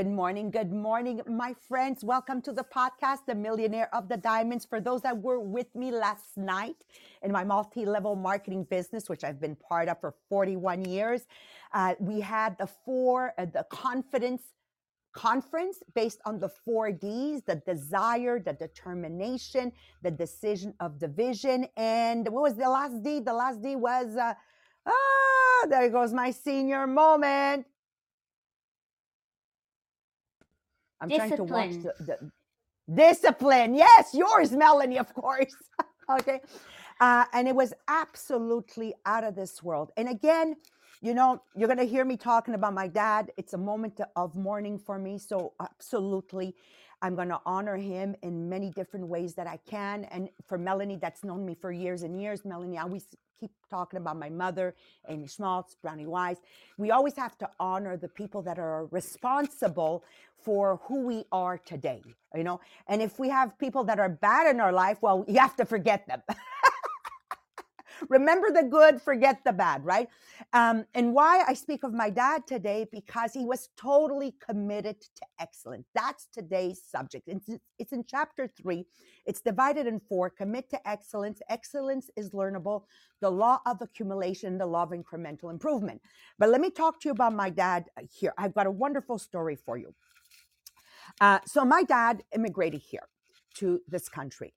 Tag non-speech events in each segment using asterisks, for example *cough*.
Good morning. Good morning, my friends. Welcome to the podcast, The Millionaire of the Diamonds. For those that were with me last night in my multi level marketing business, which I've been part of for 41 years, uh, we had the four, uh, the confidence conference based on the four D's the desire, the determination, the decision of the vision. And what was the last D? The last D was, uh, ah, there goes my senior moment I'm trying to watch the, the discipline. Yes, yours, Melanie, of course. *laughs* okay. Uh, and it was absolutely out of this world. And again, you know, you're going to hear me talking about my dad. It's a moment of mourning for me. So, absolutely, I'm going to honor him in many different ways that I can. And for Melanie, that's known me for years and years, Melanie, I always keep talking about my mother, Amy Schmaltz, Brownie Wise. We always have to honor the people that are responsible for who we are today, you know? And if we have people that are bad in our life, well, you have to forget them. *laughs* Remember the good, forget the bad, right? Um, and why I speak of my dad today, because he was totally committed to excellence. That's today's subject. It's, it's in chapter three. It's divided in four commit to excellence. Excellence is learnable, the law of accumulation, the law of incremental improvement. But let me talk to you about my dad here. I've got a wonderful story for you. Uh, so my dad immigrated here to this country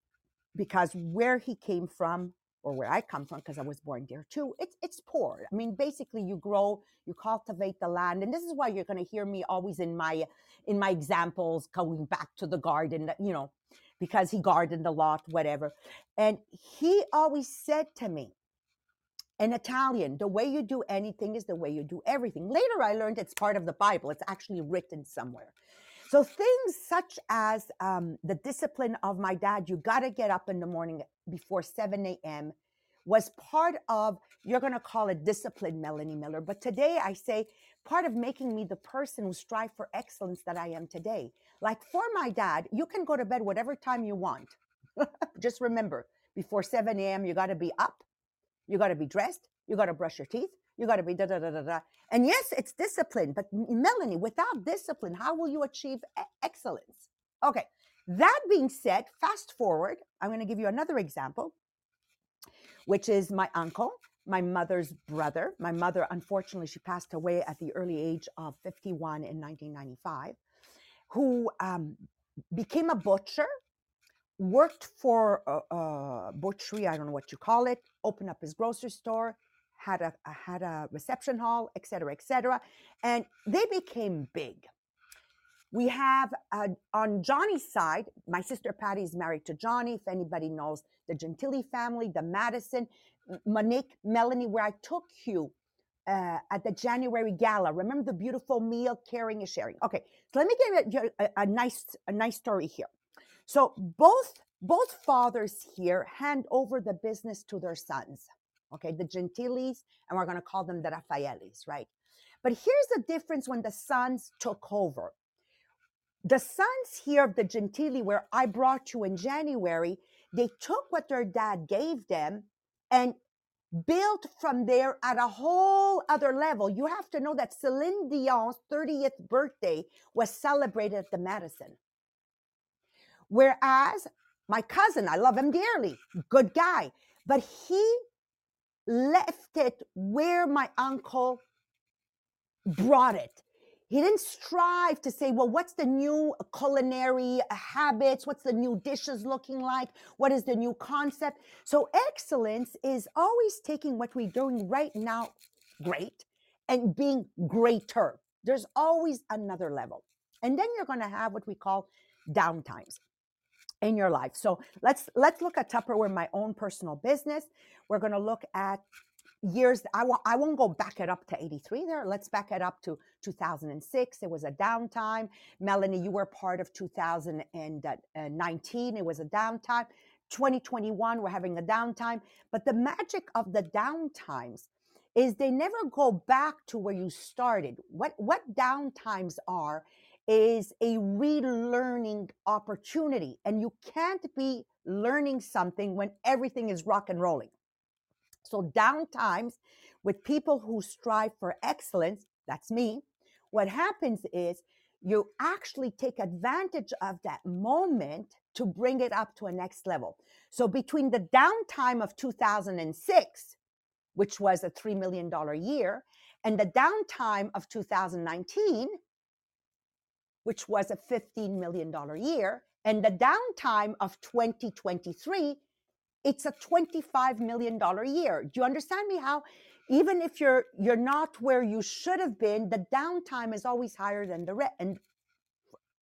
because where he came from or where I come from, because I was born there too, it's it's poor. I mean, basically, you grow, you cultivate the land, and this is why you're going to hear me always in my in my examples going back to the garden, you know, because he gardened a lot, whatever. And he always said to me, in Italian, the way you do anything is the way you do everything. Later, I learned it's part of the Bible. It's actually written somewhere. So things such as um, the discipline of my dad, you got to get up in the morning before 7 a.m. was part of, you're going to call it discipline, Melanie Miller. But today I say part of making me the person who strive for excellence that I am today. Like for my dad, you can go to bed whatever time you want. *laughs* Just remember, before 7 a.m., you got to be up, you got to be dressed, you got to brush your teeth, you got to be da da da da da. And yes, it's discipline, but Melanie, without discipline, how will you achieve excellence? Okay. That being said, fast forward, I'm going to give you another example, which is my uncle, my mother's brother. My mother, unfortunately, she passed away at the early age of 51 in 1995, who um, became a butcher, worked for a, a butchery, I don't know what you call it, opened up his grocery store, had a, had a reception hall, et cetera, et cetera. And they became big. We have uh, on Johnny's side, my sister Patty is married to Johnny. If anybody knows the Gentili family, the Madison, Monique, Melanie, where I took you uh, at the January gala. Remember the beautiful meal, caring is sharing. Okay, so let me give you a, a, nice a nice story here. So both both fathers here hand over the business to their sons okay, the Gentilis, and we're going to call them the Raffaellis, right? But here's the difference when the sons took over. The sons here of the Gentili, where I brought you in January, they took what their dad gave them and built from there at a whole other level. You have to know that Celine Dion's 30th birthday was celebrated at the Madison. Whereas my cousin, I love him dearly, good guy, but he left it where my uncle brought it. He didn't strive to say, well, what's the new culinary habits? What's the new dishes looking like? What is the new concept? So, excellence is always taking what we're doing right now, great, and being greater. There's always another level. And then you're going to have what we call downtimes in your life. So let's let's look at Tupperware, my own personal business. We're going to look at years. I won't I won't go back it up to 83 there. Let's back it up to 2006. It was a downtime. Melanie, you were part of 2019. It was a downtime. 2021, we're having a downtime. But the magic of the downtimes is they never go back to where you started. What what downtimes are is a relearning opportunity. And you can't be learning something when everything is rock and rolling. So, downtimes with people who strive for excellence, that's me, what happens is you actually take advantage of that moment to bring it up to a next level. So between the downtime of 2006, which was a $3 million year, and the downtime of 2019, which was a $15 million year, and the downtime of 2023, it's a $25 million year. Do you understand me how even if you're you're not where you should have been, the downtime is always higher than the rent and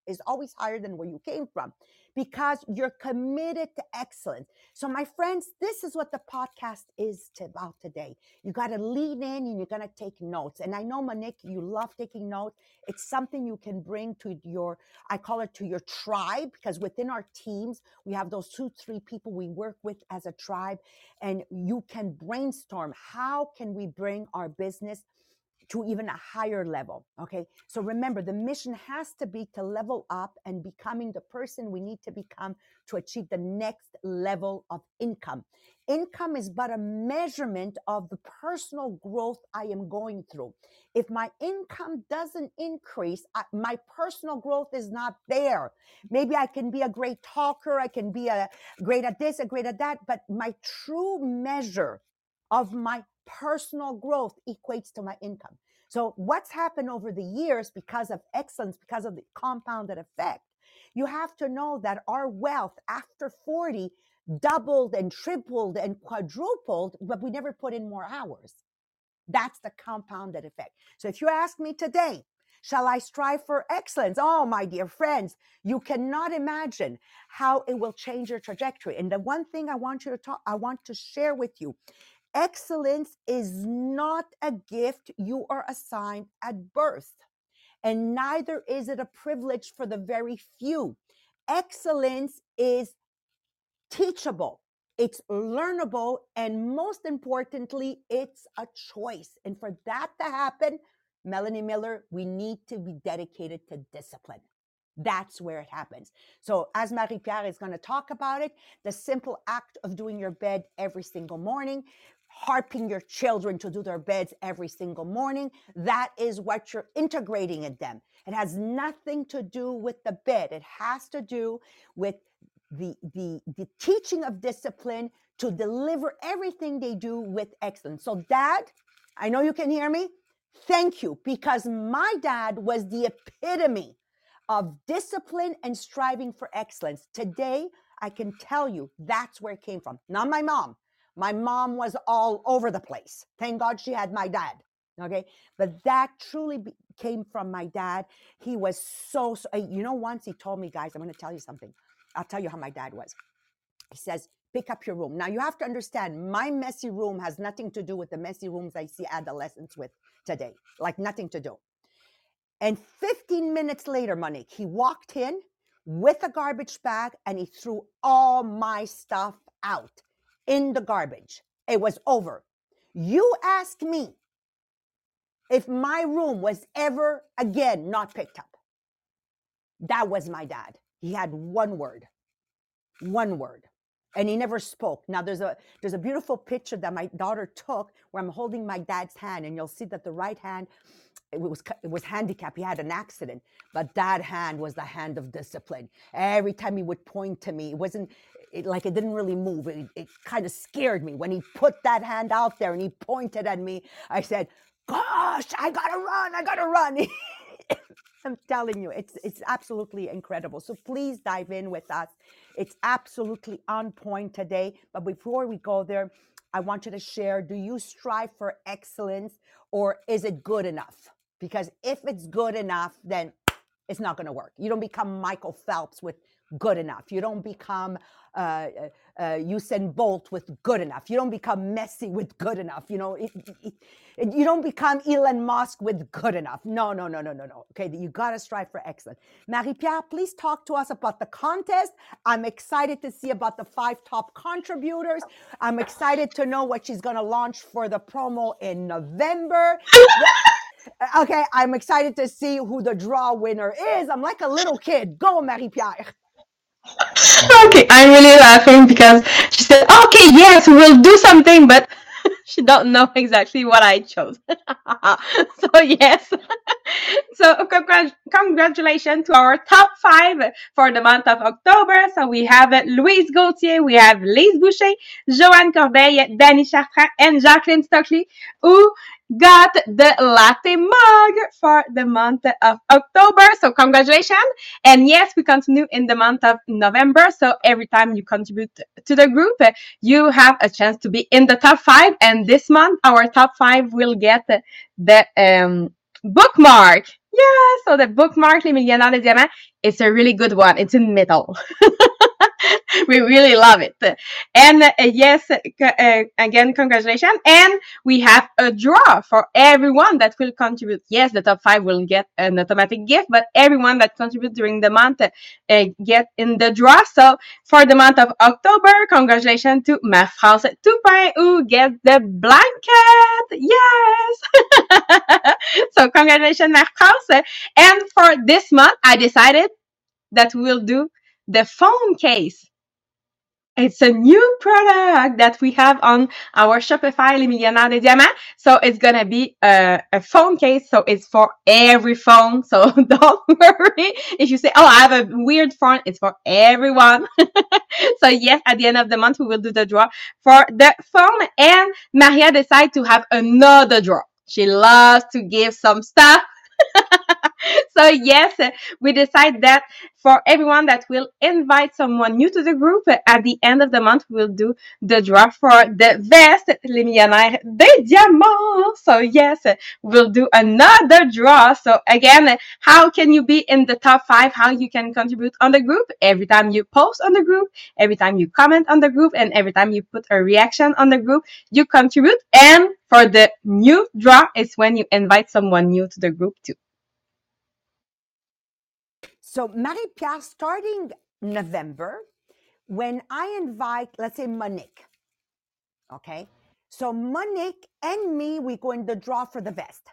is always higher than where you came from because you're committed to excellence. So, my friends, this is what the podcast is about today. You got to lean in and you're going to take notes. And I know, Monique, you love taking notes. It's something you can bring to your, I call it to your tribe, because within our teams, we have those two, three people we work with as a tribe. And you can brainstorm how can we bring our business to even a higher level. Okay. So remember, the mission has to be to level up and becoming the person we need to become to achieve the next level of income. Income is but a measurement of the personal growth I am going through. If my income doesn't increase, I, my personal growth is not there. Maybe I can be a great talker, I can be a great at this, a great at that, but my true measure of my personal growth equates to my income. So, what's happened over the years because of excellence, because of the compounded effect, you have to know that our wealth after 40 doubled and tripled and quadrupled, but we never put in more hours. That's the compounded effect. So, if you ask me today, Shall I strive for excellence? Oh, my dear friends, you cannot imagine how it will change your trajectory. And the one thing I want you to talk, I want to share with you Excellence is not a gift you are assigned at birth, and neither is it a privilege for the very few. Excellence is teachable, it's learnable, and most importantly, it's a choice. And for that to happen, Melanie Miller, we need to be dedicated to discipline. That's where it happens. So, as Marie Pierre is going to talk about it, the simple act of doing your bed every single morning, harping your children to do their beds every single morning. That is what you're integrating in them. It has nothing to do with the bed. It has to do with the, the, the teaching of discipline to deliver everything they do with excellence. So, dad, I know you can hear me. Thank you, because my dad was the epitome of discipline and striving for excellence. Today, I can tell you that's where it came from. Not my mom. My mom was all over the place. Thank God she had my dad. Okay. But that truly be- came from my dad. He was so, so, uh, you know, once he told me, guys, I'm going to tell you something. I'll tell you how my dad was. He says, pick up your room. Now you have to understand my messy room has nothing to do with the messy rooms I see adolescents with today. Like nothing to do. And 15 minutes later, Monique, he walked in with a garbage bag and he threw all my stuff out in the garbage. It was over. You ask me if my room was ever again not picked up. That was my dad. He had one word, one word, and he never spoke. Now there's a there's a beautiful picture that my daughter took where I'm holding my dad's hand, and you'll see that the right hand it was it was handicapped. He had an accident, but that hand was the hand of discipline. Every time he would point to me, it wasn't it, like it didn't really move. It, it kind of scared me when he put that hand out there and he pointed at me. I said, "Gosh, I gotta run! I gotta run!" *laughs* I'm telling you, it's it's absolutely incredible. So please dive in with us. It's absolutely on point today. But before we go there, I want you to share: Do you strive for excellence, or is it good enough? Because if it's good enough, then it's not going to work. You don't become Michael Phelps with good enough. You don't become uh, uh, uh, Usain Bolt with good enough. You don't become Messi with good enough. You know, it, it, it, you don't become Elon Musk with good enough. No, no, no, no, no, no. Okay, you got to strive for excellence. Marie Pierre, please talk to us about the contest. I'm excited to see about the five top contributors. I'm excited to know what she's to launch for the promo in November. *laughs* okay, I'm excited to see who the draw winner is. I'm like a little kid. Go, Marie Pierre okay, I'm really laughing because she said, "Okay, yes, we'll do something," but *laughs* she don't know exactly what I chose. *laughs* so yes, *laughs* so congratulations to our top five for the month of October. So we have Louise Gauthier, we have Lise Boucher, Joanne Corbeil, Danny Chartrand, and Jacqueline Stockley, who got the latte mug for the month of October. So congratulations. And yes, we continue in the month of November. So every time you contribute to the group, you have a chance to be in the top five. And this month, our top five will get the um, bookmark. Yeah, so the bookmark Les Millionnaires des Diamants, it's a really good one. It's in metal. *laughs* *laughs* we really love it. And uh, yes, uh, again, congratulations. And we have a draw for everyone that will contribute. Yes, the top five will get an automatic gift, but everyone that contributes during the month uh, get in the draw. So for the month of October, congratulations to Ma France Toupin who get the blanket. Yes. *laughs* so congratulations, Ma France. And for this month, I decided that we'll do the phone case. It's a new product that we have on our Shopify Les Millionnaires des Diamants. So it's going to be a, a, phone case. So it's for every phone. So *laughs* don't worry if you say, Oh, I have a weird phone. It's for everyone. *laughs* so yes, at the end of the month, we will do the draw for the phone and Maria decided to have another draw. She loves to give some stuff. *laughs* so yes, we decide that for everyone that will invite someone new to the group, at the end of the month, we'll do the draw for the vest Les Millionnaires des Diamants. So yes, we'll do another draw. So again, how can you be in the top five? How you can contribute on the group? Every time you post on the group, every time you comment on the group, and every time you put a reaction on the group, you contribute. And for the new draw is when you invite someone new to the group too. So, Marie Pierre, starting November, when I invite, let's say, Monique, okay? So, Monique and me, we go in the draw for the vest.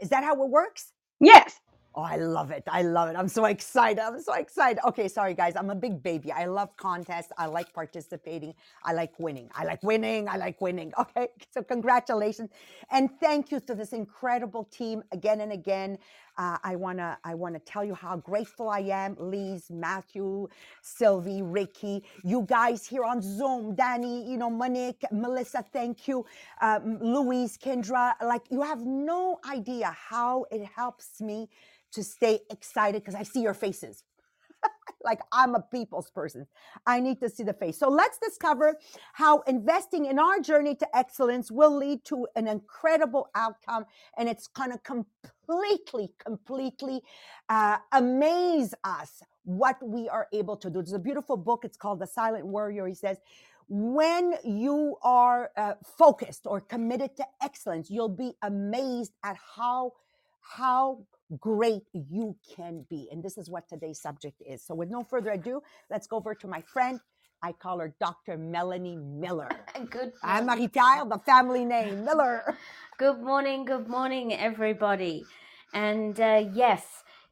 Is that how it works? Yes. Oh, I love it. I love it. I'm so excited. I'm so excited. Okay, sorry guys. I'm a big baby. I love contests. I like participating. I like winning. I like winning. I like winning. Okay. *laughs* So congratulations. And thank you to this incredible team again and again. Uh, I wanna I wanna tell you how grateful I am, Lise, Matthew, Sylvie, Ricky, you guys here on Zoom, Danny, you know, Monique, Melissa, thank you, um, Louise, Kendra. Like you have no idea how it helps me to stay excited because I see your faces. *laughs* like I'm a people's person. I need to see the face. So let's discover how investing in our journey to excellence will lead to an incredible outcome. And it's going to completely, completely uh, amaze us what we are able to do. There's a beautiful book. It's called The Silent Warrior. He says, when you are uh, focused or committed to excellence, you'll be amazed at how how great you can be. And this is what today's subject is. So, with no further ado, let's go over to my friend. I call her Dr. Melanie Miller. *laughs* Good. I'm Marie Pierre, the family name Miller. *laughs* Good morning. Good morning, everybody. And uh, yes,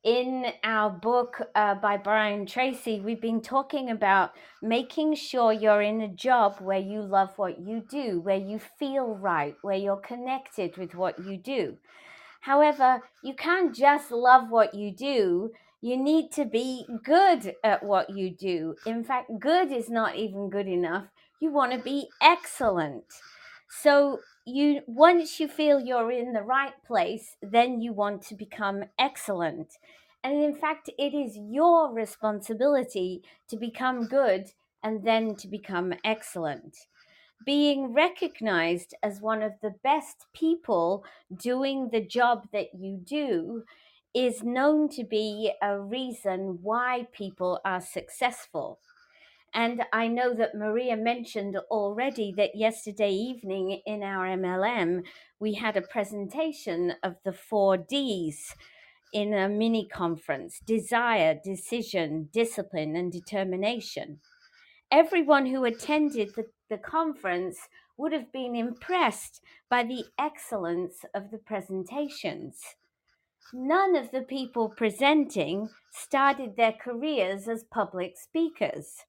in our book uh, by Brian Tracy, we've been talking about making sure you're in a job where you love what you do, where you feel right, where you're connected with what you do. However, you can't just love what you do. You need to be good at what you do. In fact, good is not even good enough. You want to be excellent. So, you once you feel you're in the right place, then you want to become excellent. And in fact, it is your responsibility to become good and then to become excellent being recognized as one of the best people doing the job that you do is known to be a reason why people are successful. And I know that Maria mentioned already that yesterday evening in our MLM, we had a presentation of the four Ds in a mini conference desire, decision, discipline, and determination. Everyone who attended the the conference would have been impressed by the excellence of the presentations. None of the people presenting started their careers as public speakers.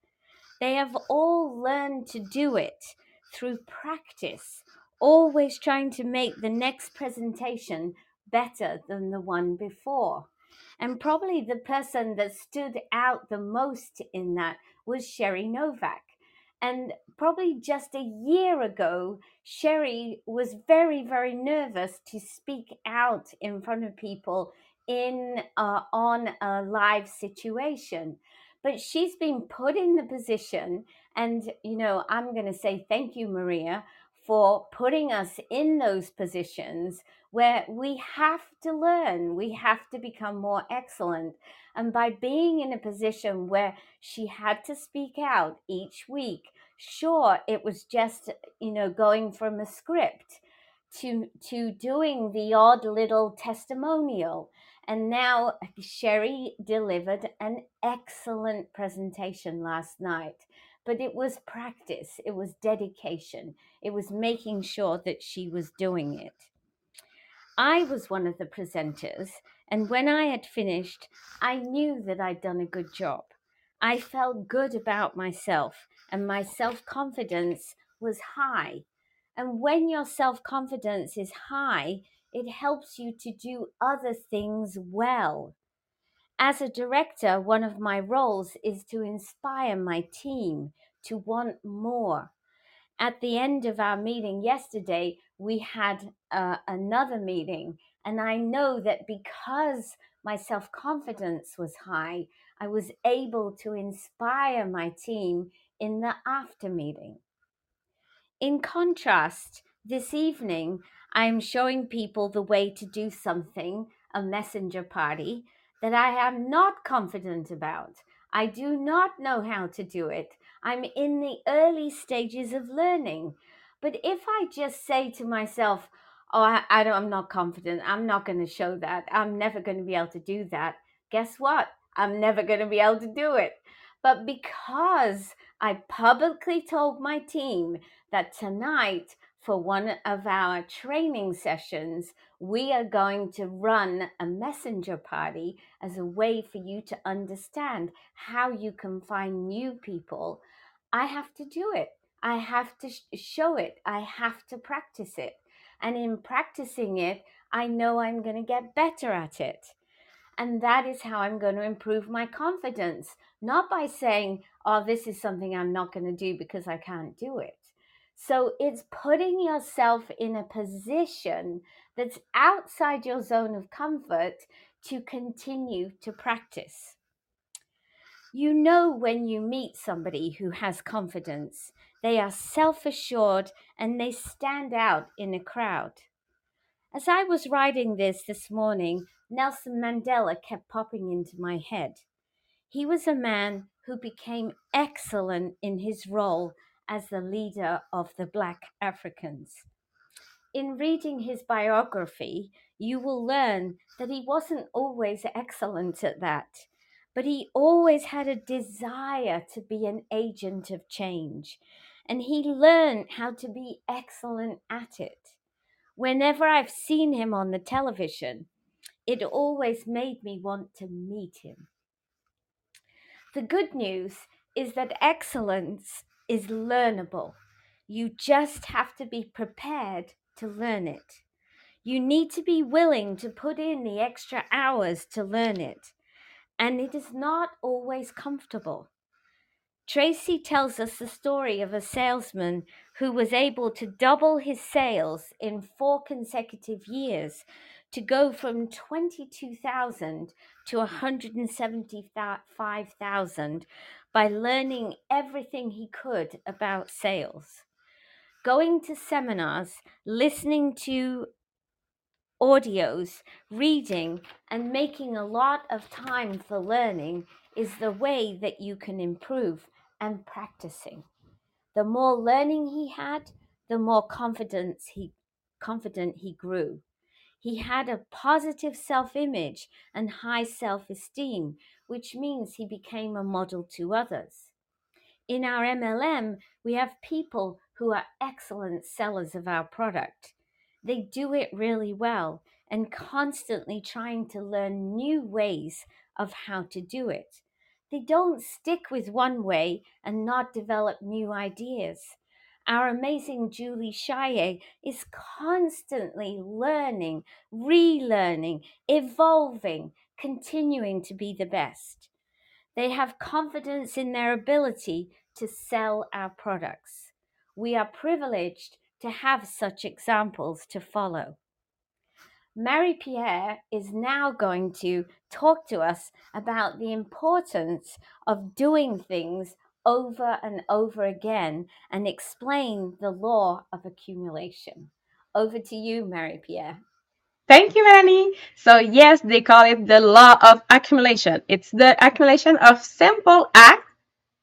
They have all learned to do it through practice, always trying to make the next presentation better than the one before. And probably the person that stood out the most in that was Sherry Novak. And probably just a year ago, Sherry was very, very nervous to speak out in front of people in uh, on a live situation. But she's been put in the position, and you know, I'm going to say thank you, Maria, for putting us in those positions where we have to learn, we have to become more excellent. And by being in a position where she had to speak out each week, sure, it was just, you know, going from a script to to doing the odd little testimonial and now Sherry delivered an excellent presentation last night but it was practice, it was dedication, it was making sure that she was doing it. I was one of the presenters, and when I had finished, I knew that I'd done a good job. I felt good about myself, and my self confidence was high. And when your self confidence is high, it helps you to do other things well. As a director, one of my roles is to inspire my team to want more. At the end of our meeting yesterday, we had uh, another meeting, and I know that because my self confidence was high, I was able to inspire my team in the after meeting. In contrast, this evening, I am showing people the way to do something, a messenger party, that I am not confident about. I do not know how to do it. I'm in the early stages of learning. But if I just say to myself, oh, I, I don't, I'm not confident, I'm not going to show that, I'm never going to be able to do that, guess what? I'm never going to be able to do it. But because I publicly told my team that tonight for one of our training sessions, we are going to run a messenger party as a way for you to understand how you can find new people. I have to do it. I have to show it. I have to practice it. And in practicing it, I know I'm going to get better at it. And that is how I'm going to improve my confidence, not by saying, oh, this is something I'm not going to do because I can't do it. So it's putting yourself in a position that's outside your zone of comfort to continue to practice. You know when you meet somebody who has confidence, they are self assured and they stand out in a crowd. As I was writing this this morning, Nelson Mandela kept popping into my head. He was a man who became excellent in his role as the leader of the Black Africans. In reading his biography, you will learn that he wasn't always excellent at that, but he always had a desire to be an agent of change, and he learned how to be excellent at it. Whenever I've seen him on the television, it always made me want to meet him. The good news is that excellence is learnable. You just have to be prepared to learn it. You need to be willing to put in the extra hours to learn it. And it is not always comfortable. Tracy tells us the story of a salesman who was able to double his sales in four consecutive years to go from 22,000 to 175,000 by learning everything he could about sales. Going to seminars, listening to audios, reading, and making a lot of time for learning is the way that you can improve and practicing. The more learning he had, the more confidence he confident he grew. He had a positive self image and high self esteem, which means he became a model to others. In our MLM, we have people who are excellent sellers of our product. They do it really well and constantly trying to learn new ways of how to do it. They don't stick with one way and not develop new ideas. Our amazing Julie Shaye is constantly learning, relearning, evolving, continuing to be the best. They have confidence in their ability to sell our products. We are privileged to have such examples to follow. Marie Pierre is now going to talk to us about the importance of doing things over and over again and explain the law of accumulation. Over to you, Marie Pierre. Thank you, Melanie. So yes, they call it the law of accumulation. It's the accumulation of simple acts,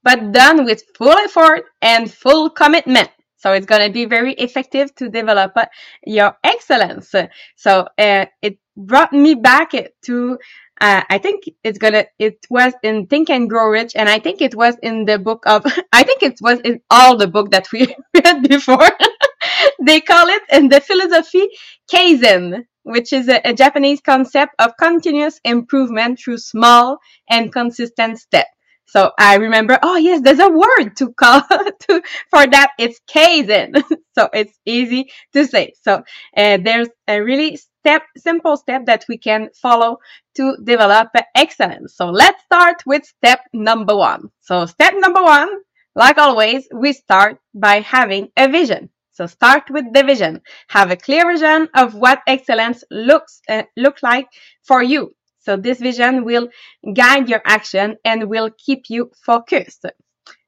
but done with full effort and full commitment. So it's going to be very effective to develop uh, your excellence. So uh, it brought me back to uh, I think it's gonna, it was in Think and Grow Rich, and I think it was in the book of, *laughs* I think it was in all the book that we *laughs* read before. *laughs* they call it in the philosophy Kaizen, which is a, a Japanese concept of continuous improvement through small and consistent steps. So I remember, oh yes, there's a word to call to for that. It's Kaizen. so it's easy to say. So uh, there's a really step, simple step that we can follow to develop excellence. So let's start with step number one. So step number one, like always, we start by having a vision. So start with the vision. Have a clear vision of what excellence looks uh, look like for you. So this vision will guide your action and will keep you focused.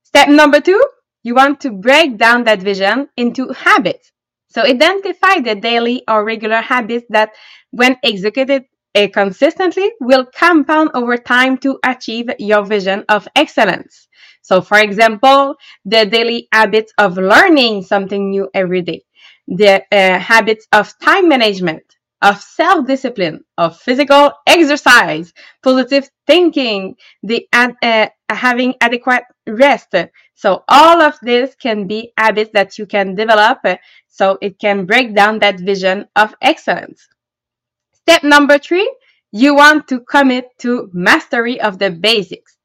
Step number two, you want to break down that vision into habits. So identify the daily or regular habits that when executed uh, consistently will compound over time to achieve your vision of excellence. So for example, the daily habits of learning something new every day, the uh, habits of time management, of self-discipline, of physical exercise, positive thinking, the uh, having adequate rest. So all of this can be habits that you can develop uh, so it can break down that vision of excellence. Step number three, you want to commit to mastery of the basics.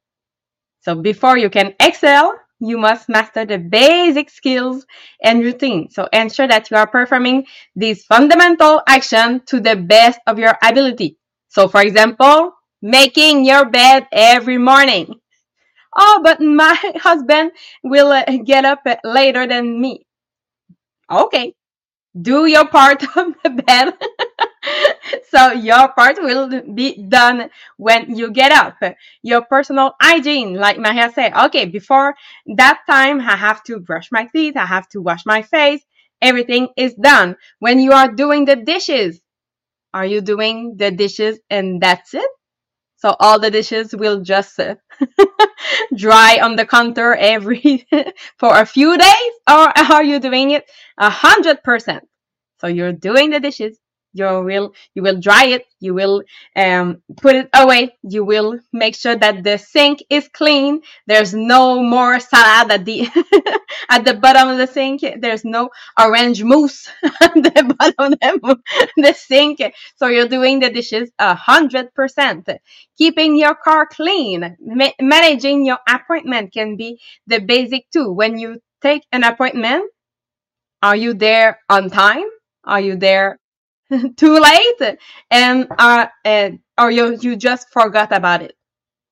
So before you can excel, you must master the basic skills and routine. So ensure that you are performing these fundamental action to the best of your ability. So for example, making your bed every morning. Oh, but my *laughs* husband will uh, get up later than me. Okay. Do your part *laughs* of the bed. *laughs* so your part will be done when you get up. Your personal hygiene, like Maria said, okay, before that time, I have to brush my teeth, I have to wash my face. Everything is done. When you are doing the dishes, are you doing the dishes and that's it? So all the dishes will just uh, *laughs* dry on the counter every *laughs* for a few days, or are you doing it a hundred percent? So you're doing the dishes you will you will dry it you will um, put it away you will make sure that the sink is clean. There's no more salad at the *laughs* at the bottom of the sink. There's no orange mousse *laughs* at the bottom of the the sink. So you're doing the dishes a hundred percent. Keeping your car clean. Ma- managing your appointment can be the basic too. When you take an appointment are you there on time? Are you there *laughs* too late? And uh, uh, or you you just forgot about it.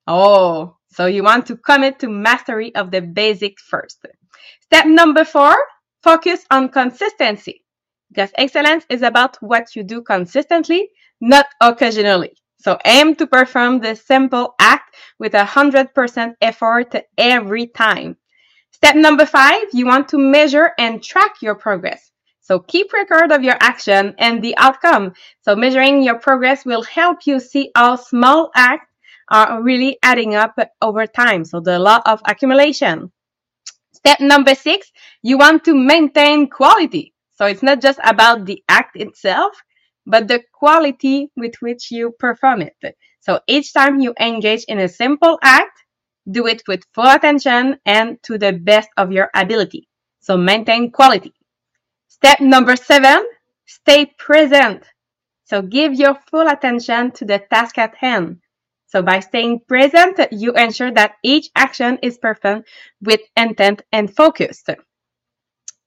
Oh so you want to commit to mastery of the basics first. Step number four focus on consistency. Because excellence is about what you do consistently not occasionally. So aim to perform the simple act with a hundred percent effort every time. Step number five you want to measure and track your progress so keep record of your action and the outcome. So measuring your progress will help you see how small acts are really adding up over time. So the law of accumulation. Step number six, you want to maintain quality. So it's not just about the act itself, but the quality with which you perform it. So each time you engage in a simple act, do it with full attention and to the best of your ability. So maintain quality. Step number seven, stay present. So give your full attention to the task at hand. So by staying present, you ensure that each action is performed with intent and focus.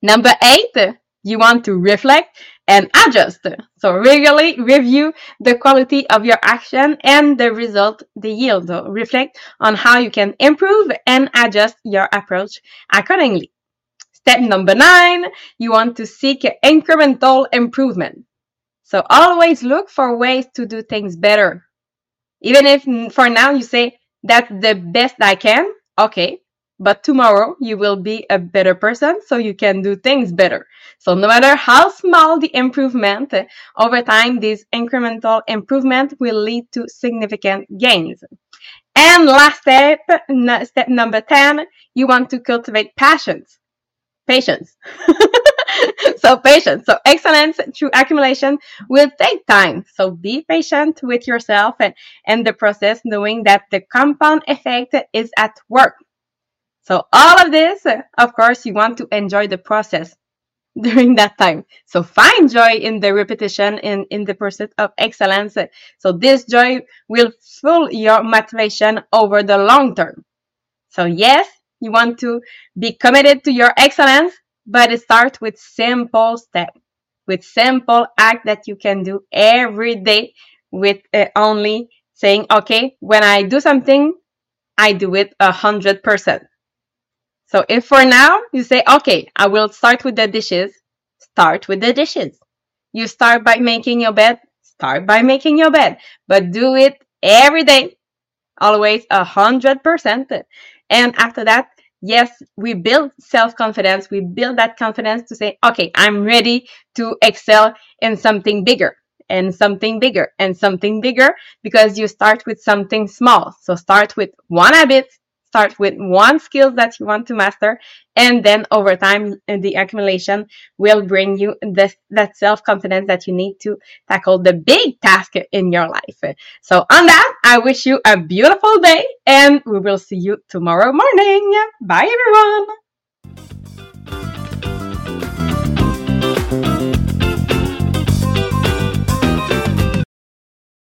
Number eight, you want to reflect and adjust. So regularly review the quality of your action and the result they yield. So reflect on how you can improve and adjust your approach accordingly. Step number nine, you want to seek incremental improvement. So always look for ways to do things better. Even if for now you say that's the best I can, okay, but tomorrow you will be a better person so you can do things better. So no matter how small the improvement, over time, this incremental improvement will lead to significant gains. And last step, step number 10, you want to cultivate passions. Patience. *laughs* so patience. So excellence through accumulation will take time. So be patient with yourself and, and the process, knowing that the compound effect is at work. So all of this, of course, you want to enjoy the process *laughs* during that time. So find joy in the repetition in, in the pursuit of excellence. So this joy will fuel your motivation over the long term. So yes, you want to be committed to your excellence, but it starts with simple steps, with simple act that you can do every day with uh, only saying, okay, when I do something, I do it a hundred percent. So if for now you say, okay, I will start with the dishes, start with the dishes. You start by making your bed, start by making your bed, but do it every day, always a hundred percent. And after that, yes, we build self-confidence. We build that confidence to say, okay, I'm ready to excel in something bigger and something bigger and something bigger because you start with something small. So start with one habit, start with one skill that you want to master and then over time the accumulation will bring you this, that self-confidence that you need to tackle the big task in your life. So on that i wish you a beautiful day and we will see you tomorrow morning. Bye everyone